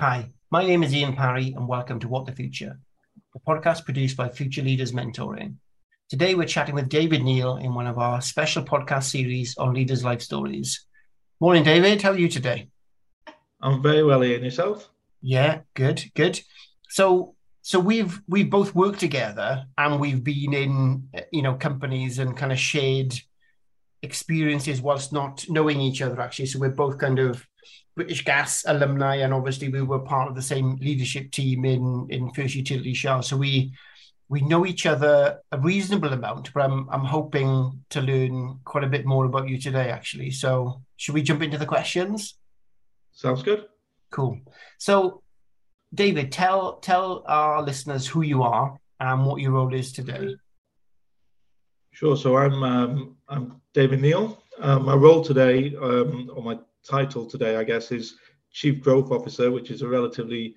Hi, my name is Ian Parry, and welcome to What the Future, a podcast produced by Future Leaders Mentoring. Today, we're chatting with David Neale in one of our special podcast series on leaders' life stories. Morning, David. How are you today? I'm very well, Ian. Yourself? Yeah, good, good. So, so we've we've both worked together, and we've been in you know companies and kind of shared experiences whilst not knowing each other. Actually, so we're both kind of British Gas alumni, and obviously we were part of the same leadership team in in First Utility Shell. So we we know each other a reasonable amount, but I'm I'm hoping to learn quite a bit more about you today, actually. So should we jump into the questions? Sounds good. Cool. So, David, tell tell our listeners who you are and what your role is today. Sure. So I'm um, I'm David Neale. Um, my role today, um, or my title today, I guess, is Chief Growth Officer, which is a relatively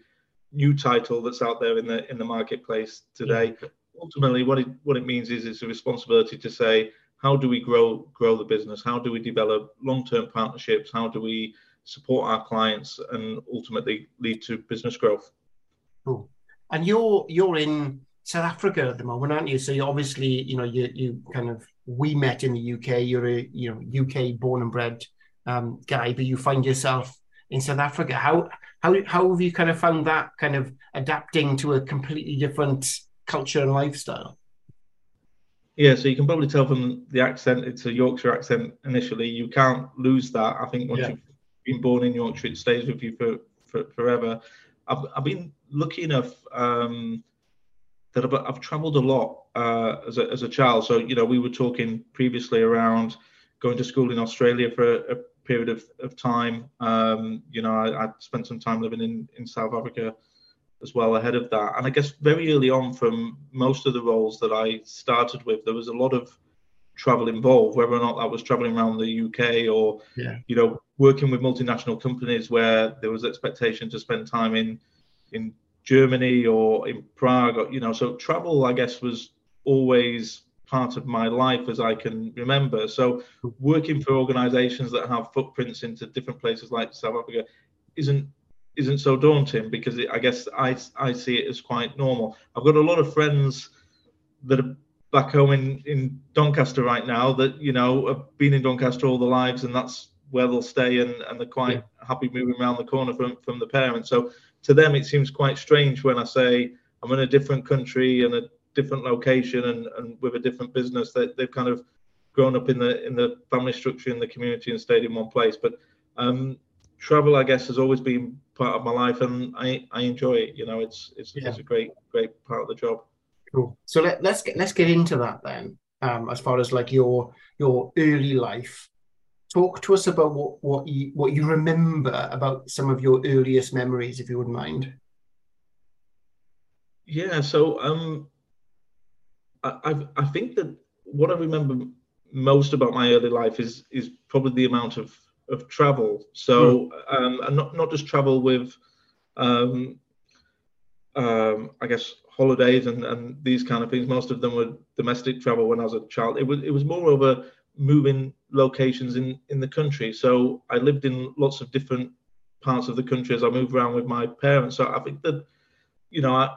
new title that's out there in the in the marketplace today. Yeah. Ultimately, what it what it means is it's a responsibility to say how do we grow grow the business? How do we develop long term partnerships? How do we support our clients and ultimately lead to business growth? Cool. And you're you're in South Africa at the moment, aren't you? So you obviously, you know, you you kind of we met in the UK. You're a you know UK born and bred um, guy, but you find yourself in South Africa. How how how have you kind of found that kind of adapting to a completely different culture and lifestyle? Yeah, so you can probably tell from the accent, it's a Yorkshire accent initially. You can't lose that. I think once yeah. you've been born in Yorkshire, it stays with you for, for forever. I've, I've been lucky enough um, that I've, I've traveled a lot uh, as, a, as a child. So, you know, we were talking previously around going to school in Australia for a, a period of, of time. Um, you know, I, I, spent some time living in, in South Africa as well ahead of that. And I guess very early on, from most of the roles that I started with, there was a lot of travel involved, whether or not that was traveling around the UK or, yeah. you know, working with multinational companies where there was expectation to spend time in in Germany or in Prague, or, you know, so travel, I guess, was always part of my life as I can remember. So working for organizations that have footprints into different places like South Africa isn't isn't so daunting because it, I guess I I see it as quite normal. I've got a lot of friends that are back home in in Doncaster right now that you know have been in Doncaster all their lives and that's where they'll stay and, and they're quite yeah. happy moving around the corner from from the parents. So to them it seems quite strange when I say I'm in a different country and a different location and, and with a different business that they've kind of grown up in the in the family structure in the community and stayed in one place. But um, travel i guess has always been part of my life and i i enjoy it you know it's it's, yeah. it's a great great part of the job. Cool. So let, let's get let's get into that then um, as far as like your your early life. Talk to us about what what you what you remember about some of your earliest memories if you wouldn't mind. Yeah so um I, I think that what I remember most about my early life is is probably the amount of of travel. So, mm. um, and not not just travel with, um, um, I guess holidays and and these kind of things. Most of them were domestic travel when I was a child. It was it was more over moving locations in in the country. So I lived in lots of different parts of the country as I moved around with my parents. So I think that, you know, I,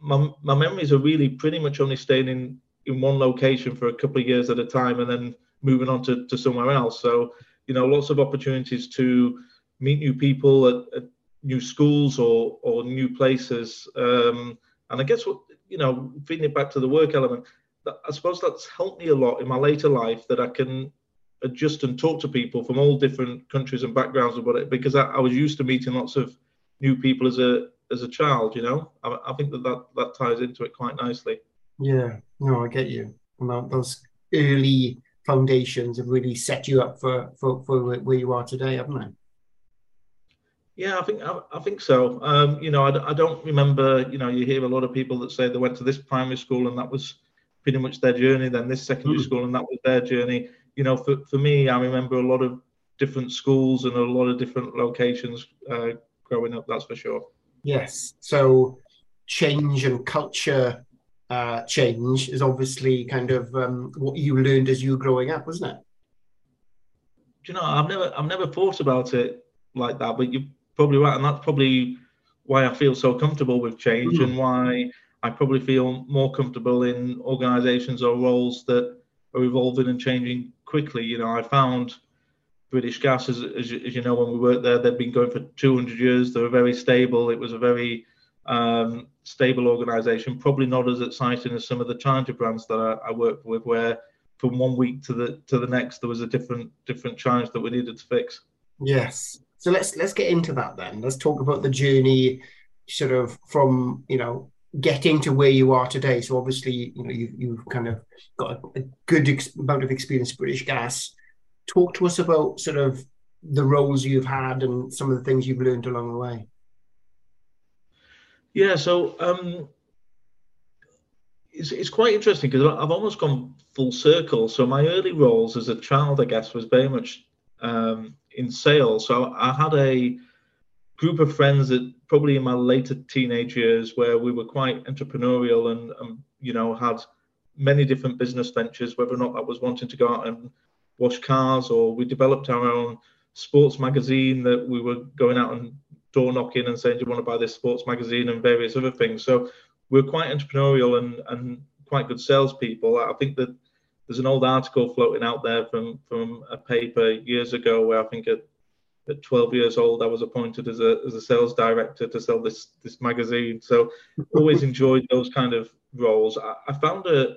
my, my memories are really pretty much only staying in, in one location for a couple of years at a time and then moving on to, to somewhere else. So, you know, lots of opportunities to meet new people at, at new schools or, or new places. Um, and I guess what, you know, feeding it back to the work element, I suppose that's helped me a lot in my later life that I can adjust and talk to people from all different countries and backgrounds about it because I, I was used to meeting lots of new people as a as a child. You know, I, I think that, that that ties into it quite nicely. Yeah, no, I get you. Well, those early foundations have really set you up for for, for where you are today, haven't they? Yeah, I think I, I think so. Um, you know, I, I, don't remember. You know, you hear a lot of people that say they went to this primary school and that was pretty much their journey. Then this secondary mm. school and that was their journey. You know, for for me, I remember a lot of different schools and a lot of different locations uh, growing up. That's for sure. Yes. So change and culture uh, change is obviously kind of um, what you learned as you were growing up, wasn't it? Do you know, I've never, I've never thought about it like that, but you're probably right, and that's probably why I feel so comfortable with change mm-hmm. and why I probably feel more comfortable in organisations or roles that are evolving and changing quickly. You know, I found British Gas, as, as, as you know, when we worked there, they've been going for 200 years. They were very stable. It was a very um, stable organisation, probably not as exciting as some of the challenger brands that I, I worked with, where from one week to the to the next there was a different different challenge that we needed to fix. Yes. So let's let's get into that then. Let's talk about the journey, sort of from you know getting to where you are today. So obviously, you know, you've, you've kind of got a, good ex- amount of experience British Gas. Talk to us about sort of the roles you've had and some of the things you've learned along the way. Yeah, so um, it's, it's quite interesting because I've almost gone full circle. So my early roles as a child, I guess, was very much um, in sales. So I had a group of friends that probably in my later teenage years where we were quite entrepreneurial and, um, you know had many different business ventures whether or not that was wanting to go out and wash cars or we developed our own sports magazine that we were going out and door knocking and saying do you want to buy this sports magazine and various other things so we're quite entrepreneurial and, and quite good salespeople i think that there's an old article floating out there from from a paper years ago where i think it at 12 years old, I was appointed as a as a sales director to sell this this magazine. So always enjoyed those kind of roles. I, I found a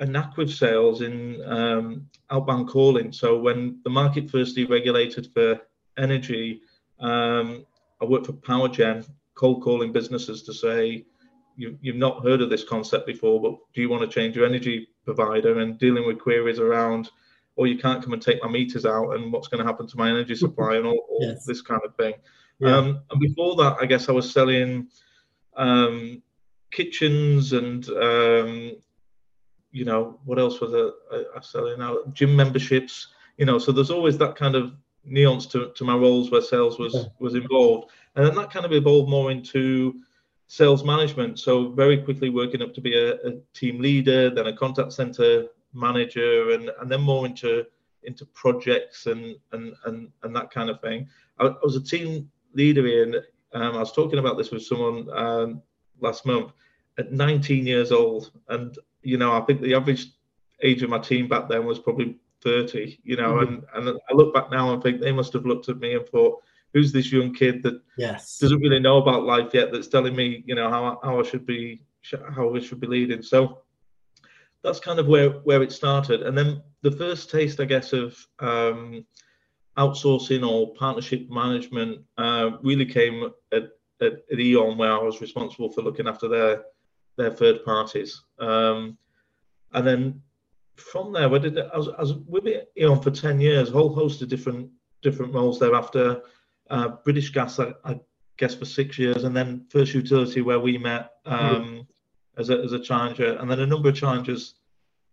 a knack with sales in um, outbound calling. So when the market first deregulated for energy, um, I worked for PowerGen, cold calling businesses to say, you, you've not heard of this concept before, but do you want to change your energy provider and dealing with queries around or you can't come and take my meters out and what's going to happen to my energy supply and all, all yes. this kind of thing. Yeah. Um, and before that, I guess I was selling um, kitchens and um, you know what else was I, I selling out gym memberships. You know, so there's always that kind of nuance to, to my roles where sales was okay. was involved, and then that kind of evolved more into sales management. So very quickly working up to be a, a team leader, then a contact center manager and and then more into into projects and and and, and that kind of thing. I, I was a team leader in. Um, I was talking about this with someone um, last month at 19 years old, and you know I think the average age of my team back then was probably 30. You know, mm-hmm. and and I look back now and think they must have looked at me and thought, who's this young kid that yes doesn't really know about life yet that's telling me you know how how I should be how I should be leading. So that's kind of where where it started. And then the first taste, I guess, of um, outsourcing or partnership management uh, really came at, at, at, Eon, where I was responsible for looking after their their third parties. Um, and then from there, where did I was, I was with Eon for ten years, a whole host of different different roles thereafter. Uh, British Gas, I, I, guess, for six years, and then First Utility, where we met. Um, as a, as a challenger, and then a number of challenges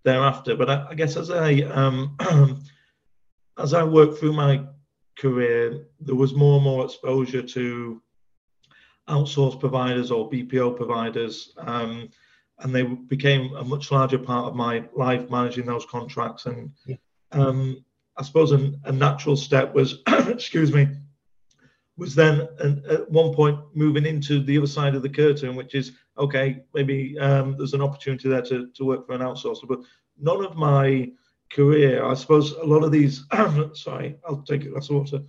thereafter. But I, I guess as I um, as I worked through my career, there was more and more exposure to outsourced providers or BPO providers, um, and they became a much larger part of my life managing those contracts. And um, I suppose a, a natural step was, excuse me, was then at one point moving into the other side of the curtain, which is okay, maybe um, there's an opportunity there to, to work for an outsourcer. But none of my career, I suppose a lot of these, sorry, I'll take a glass of water.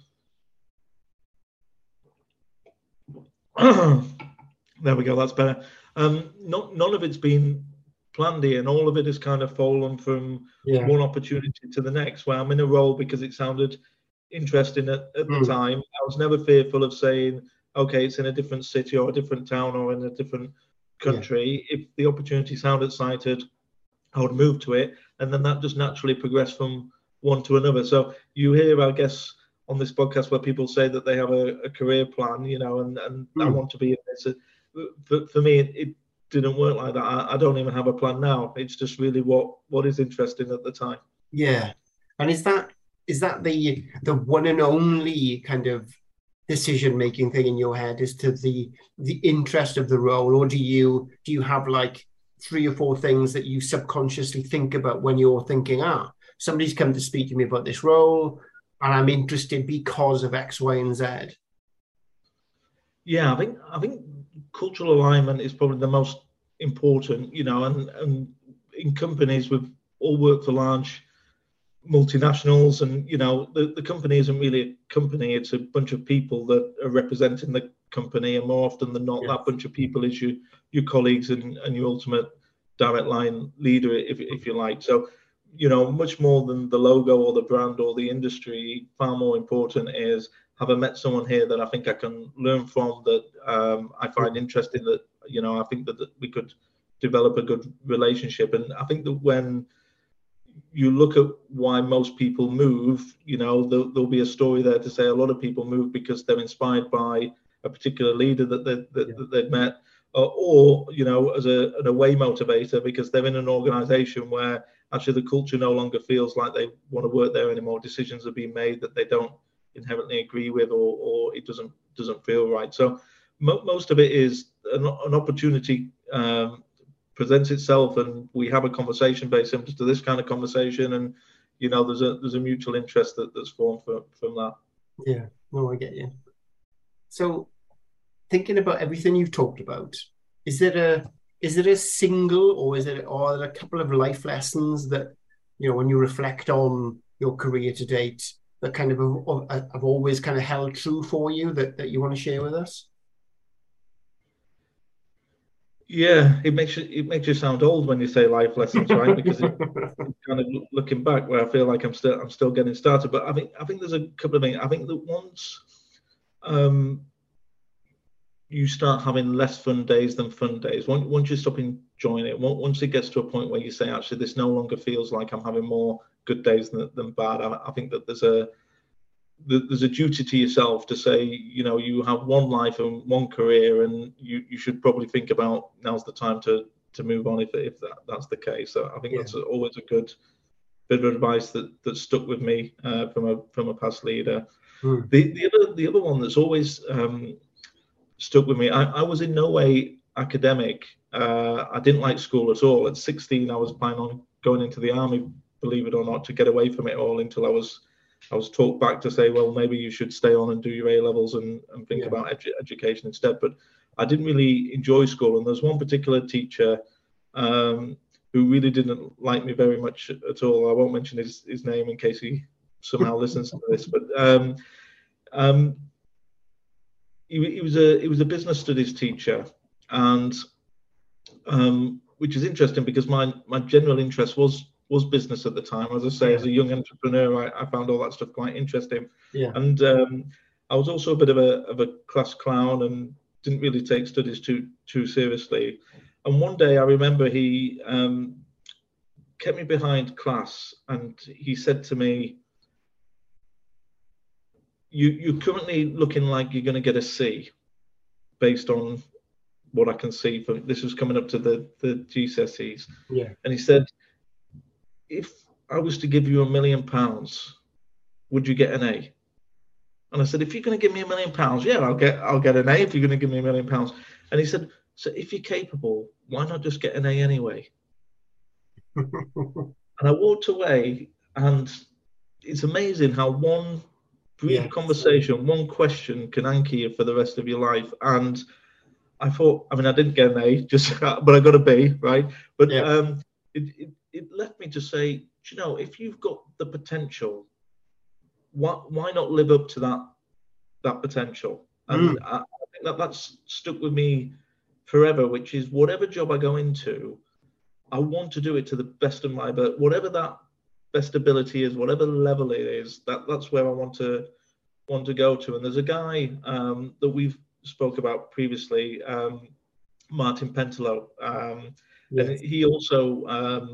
there we go, that's better. Um, not, none of it's been planned here, and all of it has kind of fallen from yeah. one opportunity to the next, where I'm in a role because it sounded interesting at, at mm. the time. I was never fearful of saying, okay, it's in a different city or a different town or in a different country. Yeah. If the opportunity sounded excited, I would move to it, and then that just naturally progressed from one to another. So you hear, I guess, on this podcast where people say that they have a, a career plan, you know, and, and mm. I want to be in this. For, for me, it, it didn't work like that. I, I, don't even have a plan now. It's just really what what is interesting at the time. Yeah, and is that is that the the one and only kind of decision making thing in your head as to the the interest of the role or do you do you have like three or four things that you subconsciously think about when you're thinking ah somebody's come to speak to me about this role and i'm interested because of x y and z Yeah, I think I think cultural alignment is probably the most important. You know, and and in companies we've all worked for large multinationals and you know the, the company isn't really a company it's a bunch of people that are representing the company and more often than not that bunch of people is your your colleagues and, and your ultimate direct line leader if, if you like so you know much more than the logo or the brand or the industry far more important is have I met someone here that I think I can learn from that um, I find interesting that you know I think that, that we could develop a good relationship and I think that when you look at why most people move, you know, there'll, there'll, be a story there to say a lot of people move because they're inspired by a particular leader that, they, that, yeah. that they've met, or, or, you know, as a, an away motivator because they're in an organization where actually the culture no longer feels like they want to work there anymore. Decisions are being made that they don't inherently agree with, or, or it doesn't doesn't feel right. So mo- most of it is an, an opportunity um, presents itself and we have a conversation based similar to this kind of conversation and you know there's a there's a mutual interest that, that's formed from, from that yeah no i get you so thinking about everything you've talked about is there a is there a single or is it or are there a couple of life lessons that you know when you reflect on your career to date that kind of have, have always kind of held true for you that, that you want to share with us yeah, it makes you it makes you sound old when you say life lessons, right? Because it, kind of looking back, where I feel like I'm still I'm still getting started. But I think I think there's a couple of things. I think that once um, you start having less fun days than fun days, once, once you stop enjoying it, once it gets to a point where you say, actually, this no longer feels like I'm having more good days than, than bad. I, I think that there's a there's a duty to yourself to say, you know, you have one life and one career, and you, you should probably think about now's the time to to move on if if that, that's the case. So I think yeah. that's always a good bit of advice that that stuck with me uh, from a from a past leader. Hmm. The the other the other one that's always um, stuck with me. I, I was in no way academic. Uh, I didn't like school at all. At 16, I was planning on going into the army, believe it or not, to get away from it all until I was I was talked back to say, well, maybe you should stay on and do your A levels and, and think yeah. about edu- education instead. But I didn't really enjoy school. And there's one particular teacher um, who really didn't like me very much at all. I won't mention his, his name in case he somehow listens to this. But um, um, he, he, was a he was a business studies teacher, and um, which is interesting because my my general interest was was business at the time. As I say, as a young entrepreneur, I, I, found all that stuff quite interesting. Yeah. And um, I was also a bit of a of a class clown and didn't really take studies too too seriously. And one day I remember he um, kept me behind class and he said to me, "You you're currently looking like you're going to get a C, based on." What I can see from this was coming up to the the GCSEs, yeah. And he said, if I was to give you a million pounds, would you get an A? And I said, if you're going to give me a million pounds, yeah, I'll get I'll get an A if you're going to give me a million pounds. And he said, so if you're capable, why not just get an A anyway? and I walked away, and it's amazing how one brief yeah. conversation, one question can anchor you for the rest of your life. And I thought, I mean, I didn't get an A, just but I got a B, right? But yeah. um, it, it, it left me to say, you know, if you've got the potential, why why not live up to that that potential? And mm. I, I think that that's stuck with me forever. Which is whatever job I go into, I want to do it to the best of my ability, whatever that best ability is, whatever level it is. That that's where I want to want to go to. And there's a guy um, that we've spoke about previously, um, Martin Pentelow, um, yes. and he also um,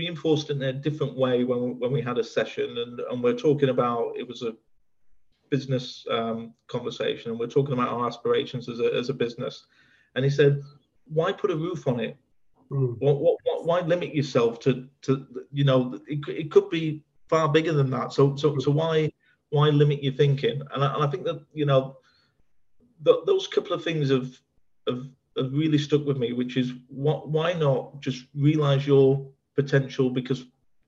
reinforced in a different way when when we had a session, and and we're talking about it was a business um, conversation, and we're talking about our aspirations as a as a business, and he said, why put a roof on it? Mm. What, what, what, why limit yourself to to you know it, it could be far bigger than that. So so so why why limit your thinking? And I, and I think that you know th- those couple of things have, have have really stuck with me, which is what why not just realize your potential because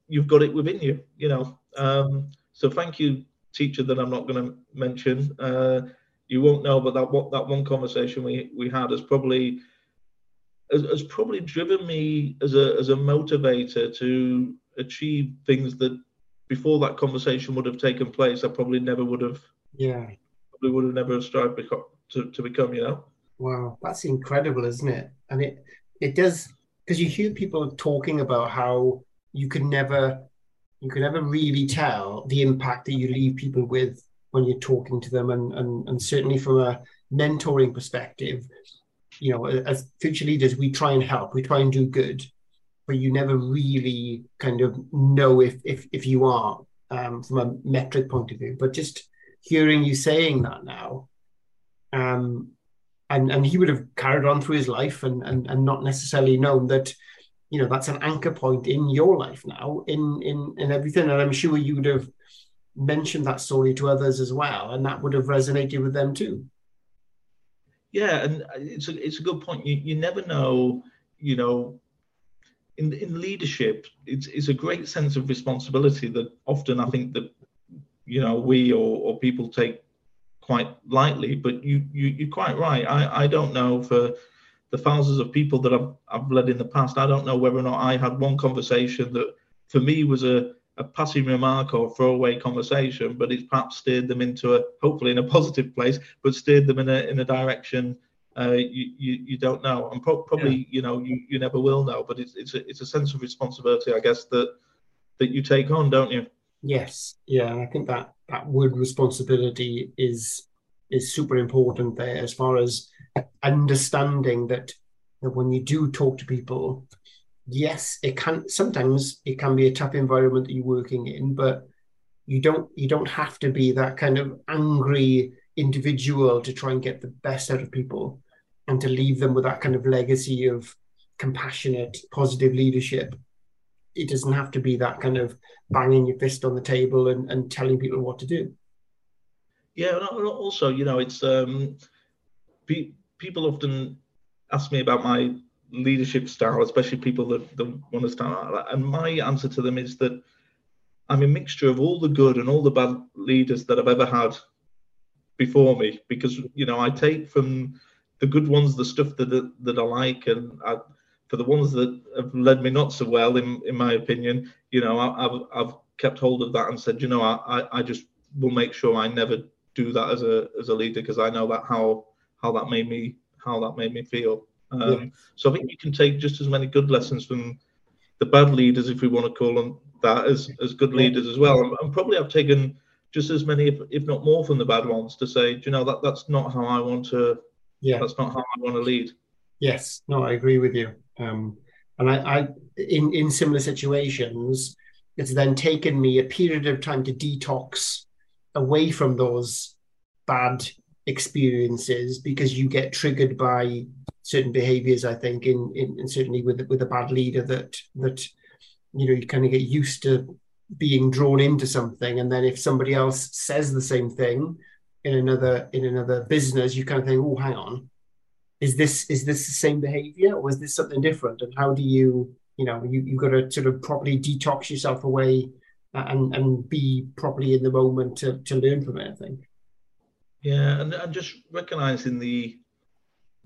you've got it within you, you know. Um, so thank you, teacher, that I'm not going to mention. Uh, you won't know, but that what that one conversation we we had has probably has, has probably driven me as a as a motivator to achieve things that before that conversation would have taken place, I probably never would have. Yeah. Probably would have never strived to, to become, you know. Wow, that's incredible, isn't it? And it it does because you hear people talking about how you can never you can never really tell the impact that you leave people with when you're talking to them and and, and certainly from a mentoring perspective you know as future leaders we try and help we try and do good but you never really kind of know if if, if you are um, from a metric point of view. But just hearing you saying that now um and and he would have carried on through his life and and, and not necessarily known that you know that's an anchor point in your life now in in in everything. And i'm sure you would have mentioned that story to others as well and that would have resonated with them too yeah and uh, it's a, it's a good point. You, you never know you know in in leadership it's it's a great sense of responsibility that often i think that you know we or, or people take quite lightly but you, you you're quite right. I i don't know for the thousands of people that I've, I've led in the past, I don't know whether or not I had one conversation that for me was a, a passing remark or throwaway conversation, but it's perhaps steered them into a, hopefully in a positive place, but steered them in a, in a direction uh, you, you, you don't know. And pro- probably, yeah. you know, you, you never will know, but it's, it's, a, it's a sense of responsibility, I guess, that, that you take on, don't you? Yes. Yeah. I think that, that word responsibility is, is super important there as far as understanding that, that when you do talk to people, yes, it can sometimes it can be a tough environment that you're working in, but you don't you don't have to be that kind of angry individual to try and get the best out of people and to leave them with that kind of legacy of compassionate, positive leadership. It doesn't have to be that kind of banging your fist on the table and, and telling people what to do. Yeah, also, you know, it's um, people often ask me about my leadership style, especially people that, that want to start. And my answer to them is that I'm a mixture of all the good and all the bad leaders that I've ever had before me, because you know I take from the good ones the stuff that that I like, and I, for the ones that have led me not so well, in in my opinion, you know I, have I've kept hold of that and said, you know, I I just will make sure I never do that as a as a leader because I know that how how that made me how that made me feel. Um, yeah. So I think you can take just as many good lessons from the bad leaders, if we want to call them that, as as good leaders as well. And, and probably I've taken just as many, if, if not more, from the bad ones to say, do you know that that's not how I want to. Yeah, that's not how I want to lead. Yes, no, I agree with you. Um, and I, I, in in similar situations, it's then taken me a period of time to detox away from those bad experiences because you get triggered by certain behaviors i think in, in, in certainly with with a bad leader that that you know you kind of get used to being drawn into something. And then if somebody else says the same thing in another in another business you kind of think oh hang on. Is this is this the same behavior or is this something different? And how do you you know you, you've got to sort of properly detox yourself away and and be properly in the moment to, to learn from it i think. Yeah, and, and just recognizing the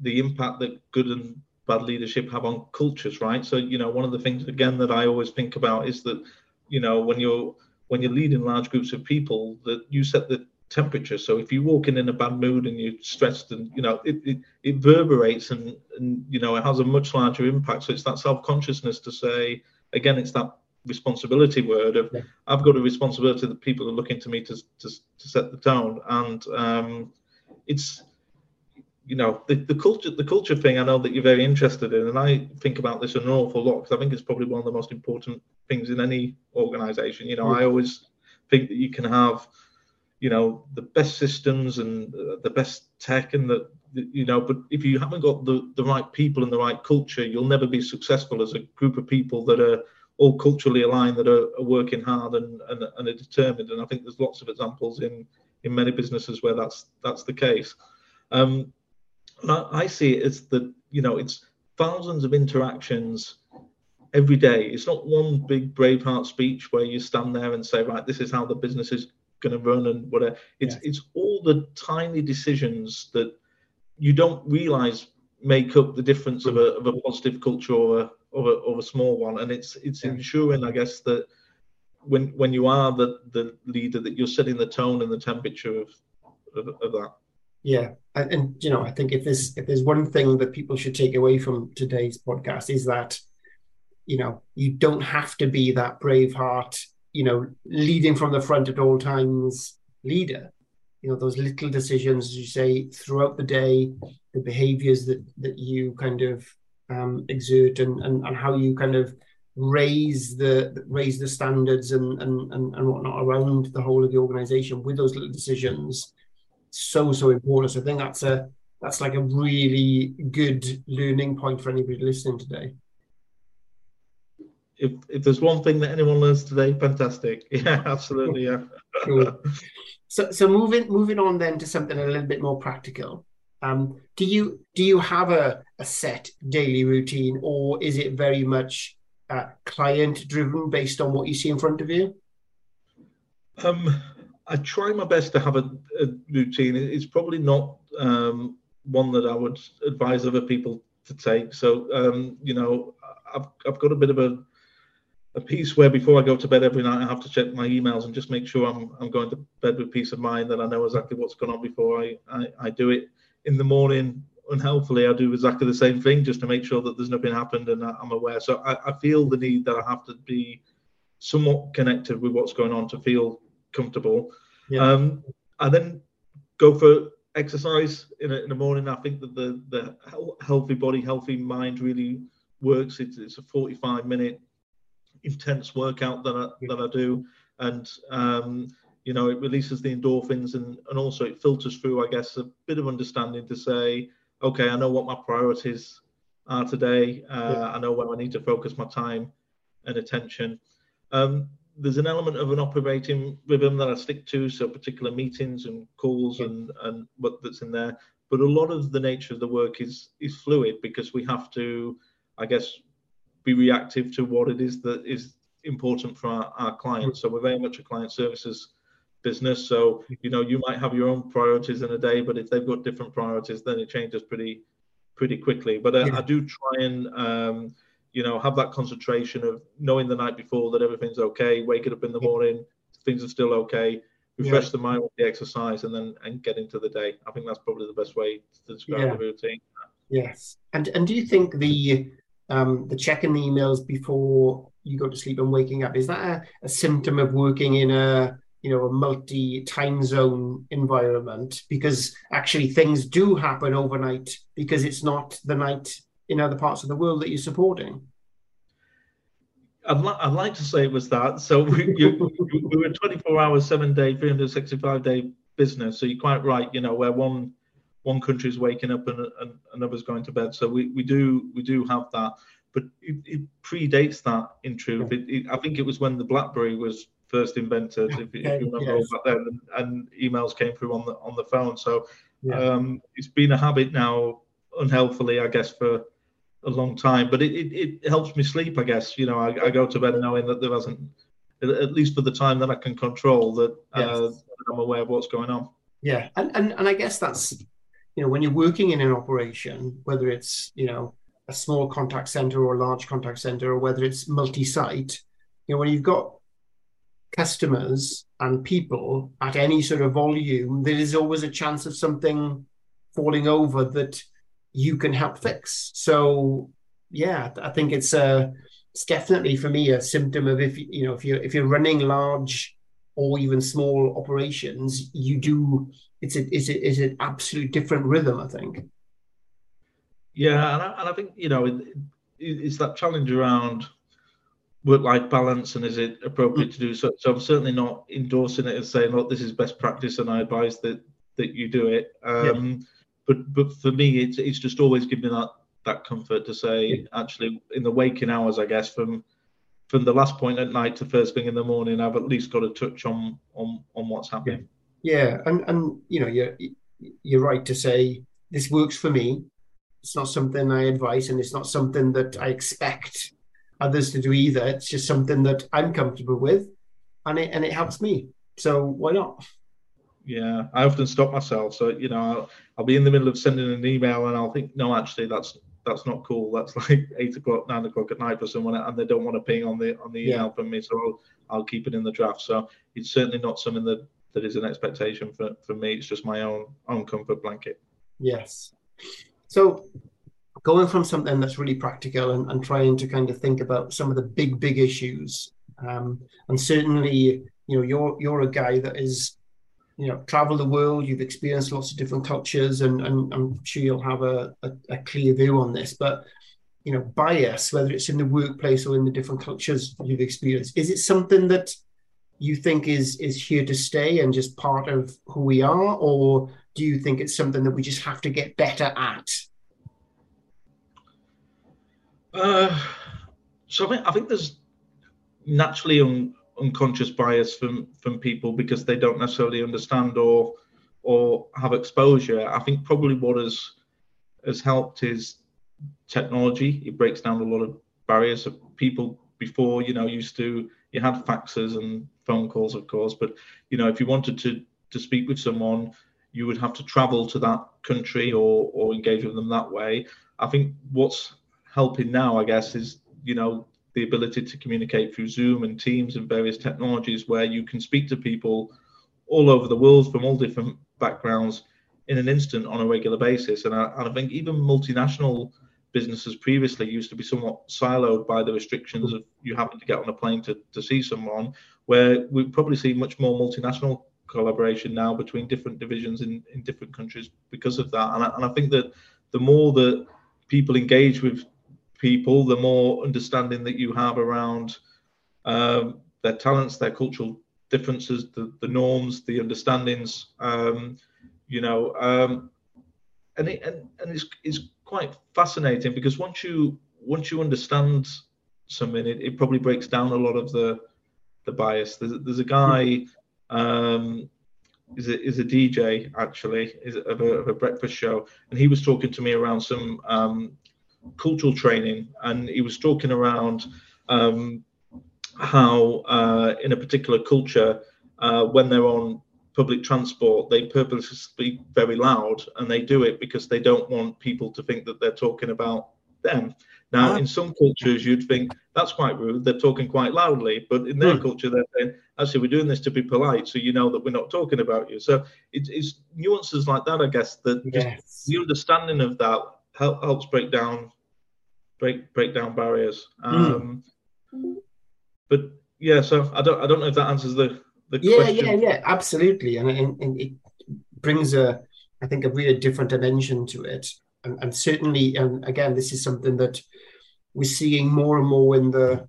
the impact that good and bad leadership have on cultures, right? So, you know, one of the things again that I always think about is that, you know, when you're when you're leading large groups of people, that you set the temperature. So if you walk in in a bad mood and you're stressed and you know it, it, it reverberates and, and you know it has a much larger impact. So it's that self-consciousness to say again, it's that responsibility word of yeah. I've got a responsibility that people are looking to me to to, to set the tone, and um, it's you know the, the culture the culture thing I know that you're very interested in, and I think about this an awful lot because I think it's probably one of the most important things in any organization. You know, I always think that you can have you know the best systems and the best tech and the you know but if you haven't got the the right people and the right culture you'll never be successful as a group of people that are all culturally aligned that are, are working hard and, and, and are determined. And I think there's lots of examples in in many businesses where that's that's the case. Um, I, see it as that you know it's thousands of interactions every day. It's not one big Braveheart speech where you stand there and say, right, this is how the business is going to run and whatever. It's yeah. it's all the tiny decisions that you don't realize make up the difference of a, of a positive culture or a, or a, or a small one. And it's it's yeah. ensuring, I guess, that when when you are the the leader, that you're setting the tone and the temperature of of, of that. Yeah, and, and, you know, I think if there's if there's one thing that people should take away from today's podcast is that, you know, you don't have to be that brave heart, you know, leading from the front at all times leader. You know, those little decisions, you say, throughout the day, the behaviors that that you kind of um, exert and, and and how you kind of raise the raise the standards and and and, and whatnot around the whole of the organization with those little decisions so so important. So I think that's a that's like a really good learning point for anybody listening today. If if there's one thing that anyone learns today, fantastic. Yeah, absolutely. Yeah. cool. So so moving moving on then to something a little bit more practical. Um, do you do you have a, a set daily routine, or is it very much uh, client driven based on what you see in front of you? Um, I try my best to have a, a routine. It's probably not um, one that I would advise other people to take. So, um, you know, I've, I've got a bit of a, a piece where before I go to bed every night, I have to check my emails and just make sure I'm, I'm going to bed with peace of mind that I know exactly what's going on before I, I, I do it. In the morning, unhelpfully, I do exactly the same thing just to make sure that there's nothing happened and I'm aware. So I, I feel the need that I have to be somewhat connected with what's going on to feel comfortable. Yeah. Um, and then go for exercise in, a, in the morning. I think that the the healthy body, healthy mind really works. It's, it's a 45 minute intense workout that I, that I do, and um, you know it releases the endorphins and and also it filters through, I guess, a bit of understanding to say, okay, I know what my priorities are today. Uh, yeah. I know where I need to focus my time and attention. Um, there's an element of an operating rhythm that I stick to, so particular meetings and calls yeah. and and what that's in there. But a lot of the nature of the work is is fluid because we have to, I guess, be reactive to what it is that is important for our, our clients. So we're very much a client services business. So you know you might have your own priorities in a day, but if they've got different priorities, then it changes pretty pretty quickly. But uh, yeah. I do try and um, you know, have that concentration of knowing the night before that everything's okay, waking up in the morning, things are still okay, refresh yeah. the mind with the exercise, and then and get into the day. I think that's probably the best way to describe yeah. the routine. Yes, and and do you think the um, the checking the emails before you go to sleep and waking up is that a, a symptom of working in a you know a multi time zone environment because actually things do happen overnight because it's not the night in other parts of the world that you're supporting? I'd, li- I'd like to say it was that. So we, you, we were 24 hours, seven day, 365 day business. So you're quite right. You know, where one one country is waking up and, and another's going to bed. So we, we do we do have that, but it, it predates that. In truth, it, it, I think it was when the BlackBerry was first invented, if, if you remember yes. back then, and, and, emails came through on the on the phone. So yeah. um, it's been a habit now, unhealthily, I guess, for a long time, but it, it, it helps me sleep. I guess you know I, I, go to bed knowing that there hasn't, at least for the time that I can control, that yes. uh, I'm aware of what's going on. Yeah, and, and and I guess that's you know when you're working in an operation, whether it's you know a small contact center or a large contact center, or whether it's multi-site, you know when you've got customers and people at any sort of volume, there is always a chance of something falling over that you can help fix. So yeah, I think it's a uh, it's definitely for me a symptom of if you know if you're if you're running large or even small operations, you do it's a it's a, it's an absolute different rhythm. I think. Yeah, and I, and I think you know it, it's that challenge around work-life balance and is it appropriate mm. to do so. So I'm certainly not endorsing it and saying, look, this is best practice, and I advise that that you do it. Um, yeah but but for me, it's it's just always given me that that comfort to say actually in the waking hours, I guess from from the last point at night to first thing in the morning, I've at least got a touch on on on what's happening. Yeah, and and you know you're you're right to say this works for me. It's not something I advise, and it's not something that I expect others to do either. It's just something that I'm comfortable with, and it and it helps me. So why not? Yeah, I often stop myself. So you know, I'll, I'll be in the middle of sending an email and I'll think, no, actually, that's that's not cool. That's like eight o'clock, nine o'clock at night for someone, and they don't want to ping on the on the email yeah. from me. So I'll I'll keep it in the draft. So it's certainly not something that that is an expectation for for me. It's just my own own comfort blanket. Yes. So going from something that's really practical and, and trying to kind of think about some of the big big issues, um, and certainly you know you're you're a guy that is you know travel the world you've experienced lots of different cultures and, and i'm sure you'll have a, a, a, clear view on this but you know bias whether it's in the workplace or in the different cultures you've experienced is it something that you think is is here to stay and just part of who we are? Or do you think it's something that we just have to get better at? Uh, so I think, I think there's naturally un, unconscious bias from from people because they don't necessarily understand or or have exposure. I think probably what has has helped is technology. It breaks down a lot of barriers. Of people before, you know, used to you had faxes and phone calls, of course, but you know, if you wanted to to speak with someone, you would have to travel to that country or or engage with them that way. I think what's helping now, I guess, is you know the ability to communicate through Zoom and Teams and various technologies where you can speak to people all over the world from all different backgrounds in an instant on a regular basis. And I, and I think even multinational businesses previously used to be somewhat siloed by the restrictions of you having to get on a plane to, to see someone, where we probably see much more multinational collaboration now between different divisions in, in different countries because of that. And I, and I think that the more that people engage with people, the more understanding that you have around um, their talents, their cultural differences, the, the norms, the understandings, um, you know, um, and it, and, and it's, it's quite fascinating because once you once you understand something, it, it probably breaks down a lot of the the bias. There's, there's a guy um, is a, is a DJ actually is of a, of a breakfast show, and he was talking to me around some um, cultural training, and he was talking around um, how uh, in a particular culture, uh, when they're on public transport, they purposely speak very loud, and they do it because they don't want people to think that they're talking about them. Now, ah. in some cultures, you'd think that's quite rude. They're talking quite loudly, but in their hmm. culture, they're saying, "Actually, we're doing this to be polite, so you know that we're not talking about you." So it, it's nuances like that, I guess, that yes. the understanding of that help, helps break down break break down barriers. Hmm. Um, mm. But yeah, so I don't I don't know if that answers the the yeah question. yeah yeah absolutely, and, and, and it brings a I think a really different dimension to it, and, and certainly and again this is something that we're seeing more and more in the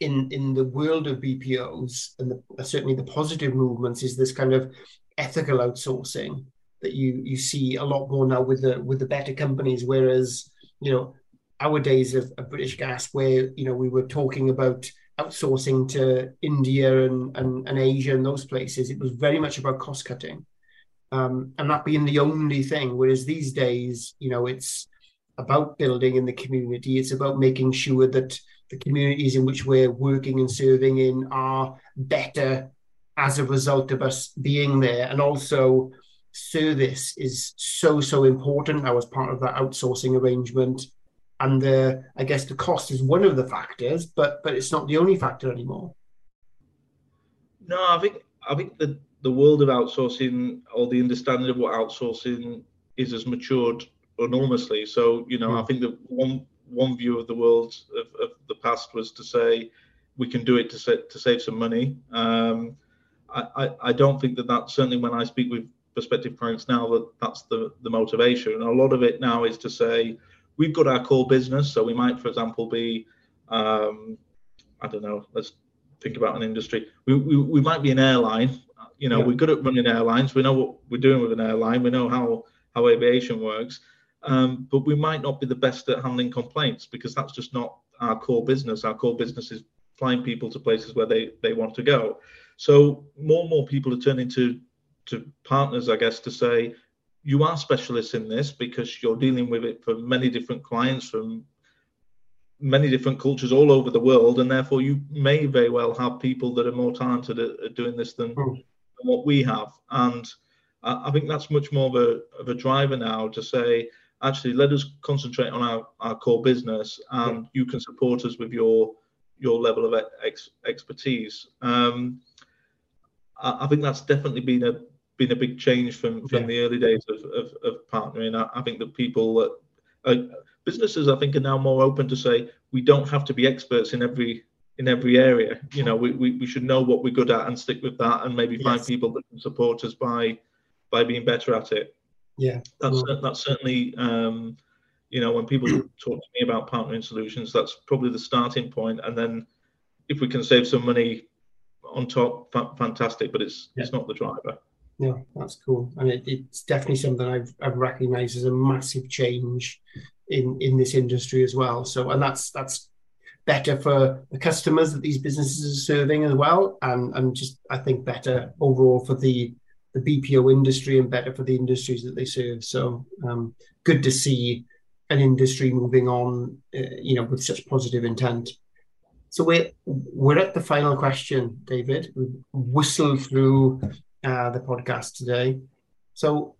in in the world of BPOs and the, certainly the positive movements is this kind of ethical outsourcing that you you see a lot more now with the with the better companies. Whereas you know our days of, of british gas where you know we were talking about outsourcing to india and, and, and asia and those places it was very much about cost cutting. Um, and that being the only thing. Whereas these days you know it's about building in the community. It's about making sure that the communities in which we're working and serving in are better as a result of us being there. And also service is so so important. Now as part of that outsourcing arrangement. And the I guess the cost is one of the factors but but it's not the only factor anymore. No I think I think the the world of outsourcing or the understanding of what outsourcing is has matured enormously. So you know mm. I think that one one view of the world of, of, the past was to say we can do it to, sa- to save some money. Um, I, I, I don't think that that certainly when I speak with prospective clients now that that's the, the motivation. And a lot of it now is to say, we've got our core business. So we might, for example, be, um, I don't know, let's think about an industry. We, we, we might be an airline. You know, yeah. we're good at running airlines. We know what we're doing with an airline. We know how, how aviation works. Um, but we might not be the best at handling complaints because that's just not our core business. Our core business is flying people to places where they, they want to go. So more and more people are turning to to partners, I guess, to say you are specialists in this because you're dealing with it for many different clients from many different cultures all over the world, and therefore you may very well have people that are more talented at, at doing this than, mm. than, what we have. And I, I, think that's much more of a, of a driver now to say, actually, let us concentrate on our, our core business, and yeah. you can support us with your your level of ex, expertise. Um, I, I, think that's definitely been a been a big change from from yeah. the early days of, of, of partnering. I, I, think that people that uh, businesses, I think, are now more open to say we don't have to be experts in every in every area. You know, we, we, we should know what we're good at and stick with that, and maybe yes. find people that can support us by by being better at it. Yeah, that's that's certainly. Um, you know, when people talk to me about partnering solutions, that's probably the starting point. and then if we can save some money on top, fantastic. But it's yeah. it's not the driver. Yeah, that's cool, and it, it's definitely something I've I've recognised as a massive change in in this industry as well. So, and that's that's better for the customers that these businesses are serving as well, and and just I think better overall for the the BPO industry and better for the industries that they serve. So, um, good to see an industry moving on, uh, you know, with such positive intent. So we're we're at the final question, David. We've whistled through uh, the podcast today. So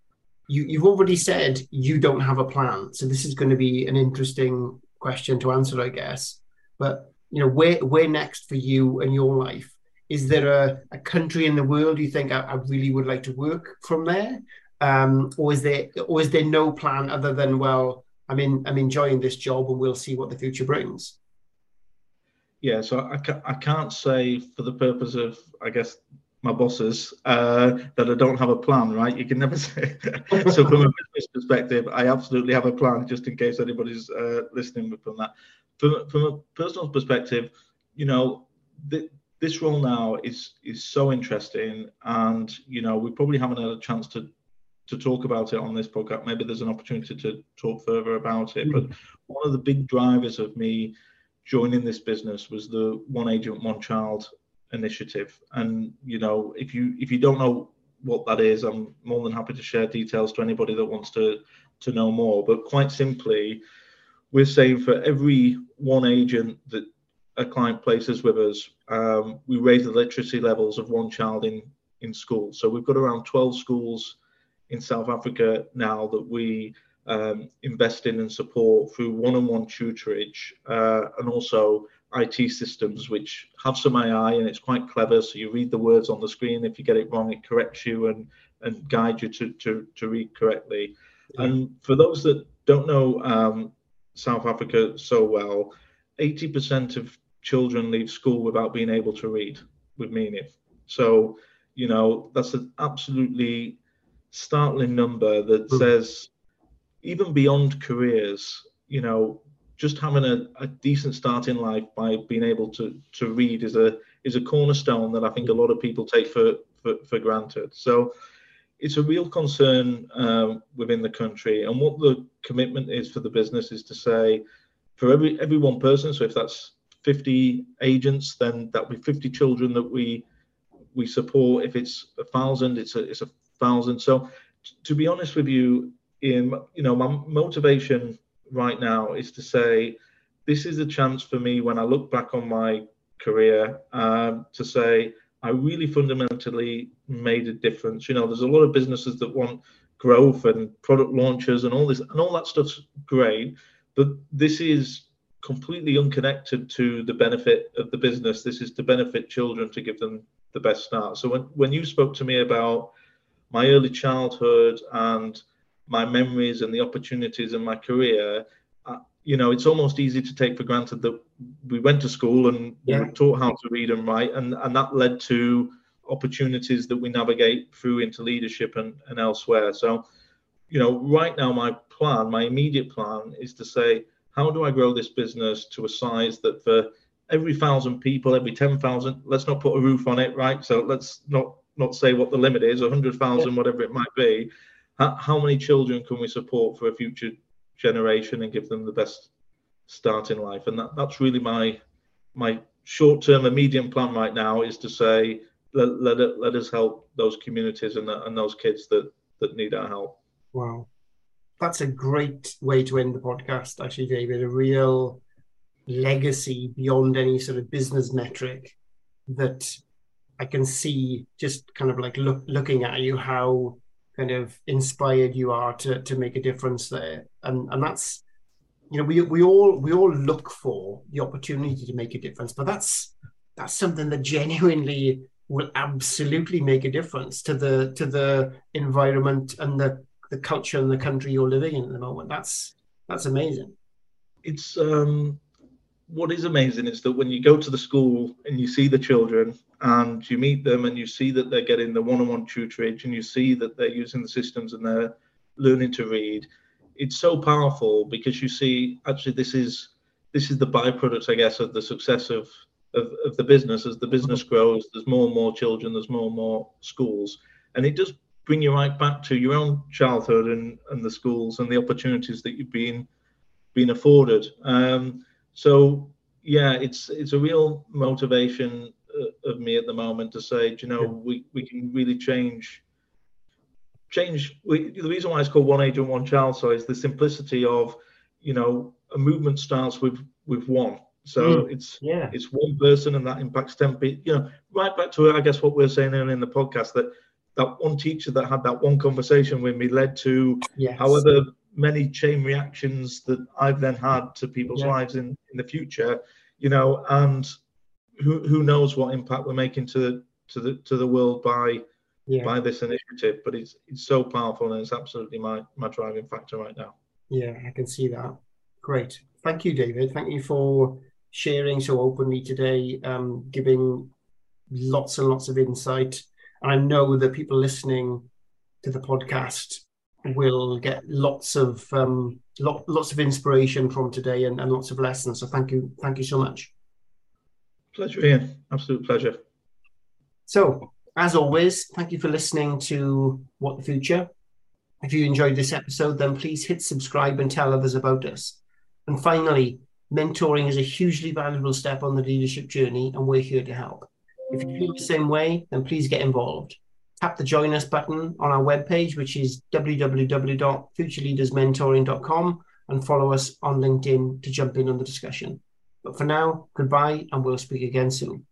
you, you've already said you don't have a plan. So this is going to be an interesting question to answer, I guess. But you know, where where next for you and your life? Is there a, a country in the world you think I, I really would like to work from there? Um, or is there or is there no plan other than well, I'm in I'm enjoying this job and we'll see what the future brings? Yeah, so I, I can't say for the purpose of I guess my bosses uh, that I don't have a plan, right? You can never say. so from a business perspective, I absolutely have a plan, just in case anybody's uh, listening from that. From, from a personal perspective, you know, th- this role now is is so interesting, and you know, we probably haven't had a chance to to talk about it on this podcast. Maybe there's an opportunity to talk further about it. Mm. But one of the big drivers of me joining this business was the one agent, one child initiative. And you know, if you if you don't know what that is, I'm more than happy to share details to anybody that wants to to know more. But quite simply, we're saying for every one agent that a client places with us, um, we raise the literacy levels of one child in in school. So we've got around 12 schools in South Africa now that we um, invest in and support through one-on-one tutorage uh, and also IT systems which have some AI and it's quite clever. So you read the words on the screen. If you get it wrong, it corrects you and and guide you to to, to read correctly. Yeah. And for those that don't know um, South Africa so well, 80% of children leave school without being able to read with meaning. So you know that's an absolutely startling number that mm. says even beyond careers, you know, just having a, a decent start in life by being able to to read is a is a cornerstone that I think a lot of people take for for, for granted. So it's a real concern um, within the country, and what the commitment is for the business is to say, for every every one person. So if that's 50 agents, then that will be 50 children that we we support. If it's a thousand, it's a it's a thousand. So to be honest with you, in you know my motivation right now is to say this is a chance for me when I look back on my career um, to say I really fundamentally made a difference. You know, there's a lot of businesses that want growth and product launches and all this and all that stuff's great, but this is completely unconnected to the benefit of the business. This is to benefit children to give them the best start. So when when you spoke to me about my early childhood and my memories and the opportunities in my career, uh, you know, it's almost easy to take for granted that we went to school and yeah. we were taught how to read and write, and, and that led to opportunities that we navigate through into leadership and, and elsewhere. So, you know, right now, my plan, my immediate plan is to say, how do I grow this business to a size that for every thousand people, every 10,000, let's not put a roof on it, right? So let's not not say what the limit is, a 100,000, yeah. whatever it might be how, how many children can we support for a future generation and give them the best start in life? And that, that's really my my short term and medium plan right now is to say let let, let us help those communities and, and those kids that that need our help. Wow, that's a great way to end the podcast, actually, David. A real legacy beyond any sort of business metric that I can see just kind of like look, looking at you how kind of inspired you are to to make a difference there, and and that's you know we we all we all look for the opportunity to make a difference, but that's that's something that genuinely will absolutely make a difference to the to the environment and the the culture and the country you're living in at the moment. That's that's amazing. It's um what is amazing is that when you go to the school and you see the children and you meet them and you see that they're getting the one-on-one tutorage and you see that they're using the systems and they're learning to read it's so powerful because you see actually this is this is the byproduct i guess of the success of of, of the business. As the business grows there's more and more children there's more and more schools and it does bring you right back to your own childhood and and the schools and the opportunities that you've been been afforded. Um, so yeah, it's it's a real motivation of me at the moment to say, you know, yeah. we we can really change change. We, the reason why it's called one agent, one child, so is the simplicity of, you know, a movement starts with with one. So mm, it's yeah, it's one person and that impacts ten people. You know, right back to I guess what we are saying earlier in the podcast that that one teacher that had that one conversation with me led to yes. however many chain reactions that I've then had to people's yeah. lives in, in the future, you know, and who who knows what impact we're making to the to the to the world by yeah. by this initiative. But it's it's so powerful and it's absolutely my my driving factor right now. Yeah, I can see that. Great. Thank you, David. Thank you for sharing so openly today, um, giving lots and lots of insight. And I know that people listening to the podcast will get lots of um, lot, lots of inspiration from today and, and lots of lessons. So thank you, thank you so much. Pleasure, Ian. Absolute pleasure. So, as always, thank you for listening to What the Future. If you enjoyed this episode, then please hit subscribe and tell others about us. And finally, mentoring is a hugely valuable step on the leadership journey, and we're here to help. If you feel the same way, then please get involved tap the join us button on our webpage, which is www.futureleadersmentoring.com, and follow us on LinkedIn to jump in on the discussion. But for now, goodbye, and we'll speak again soon.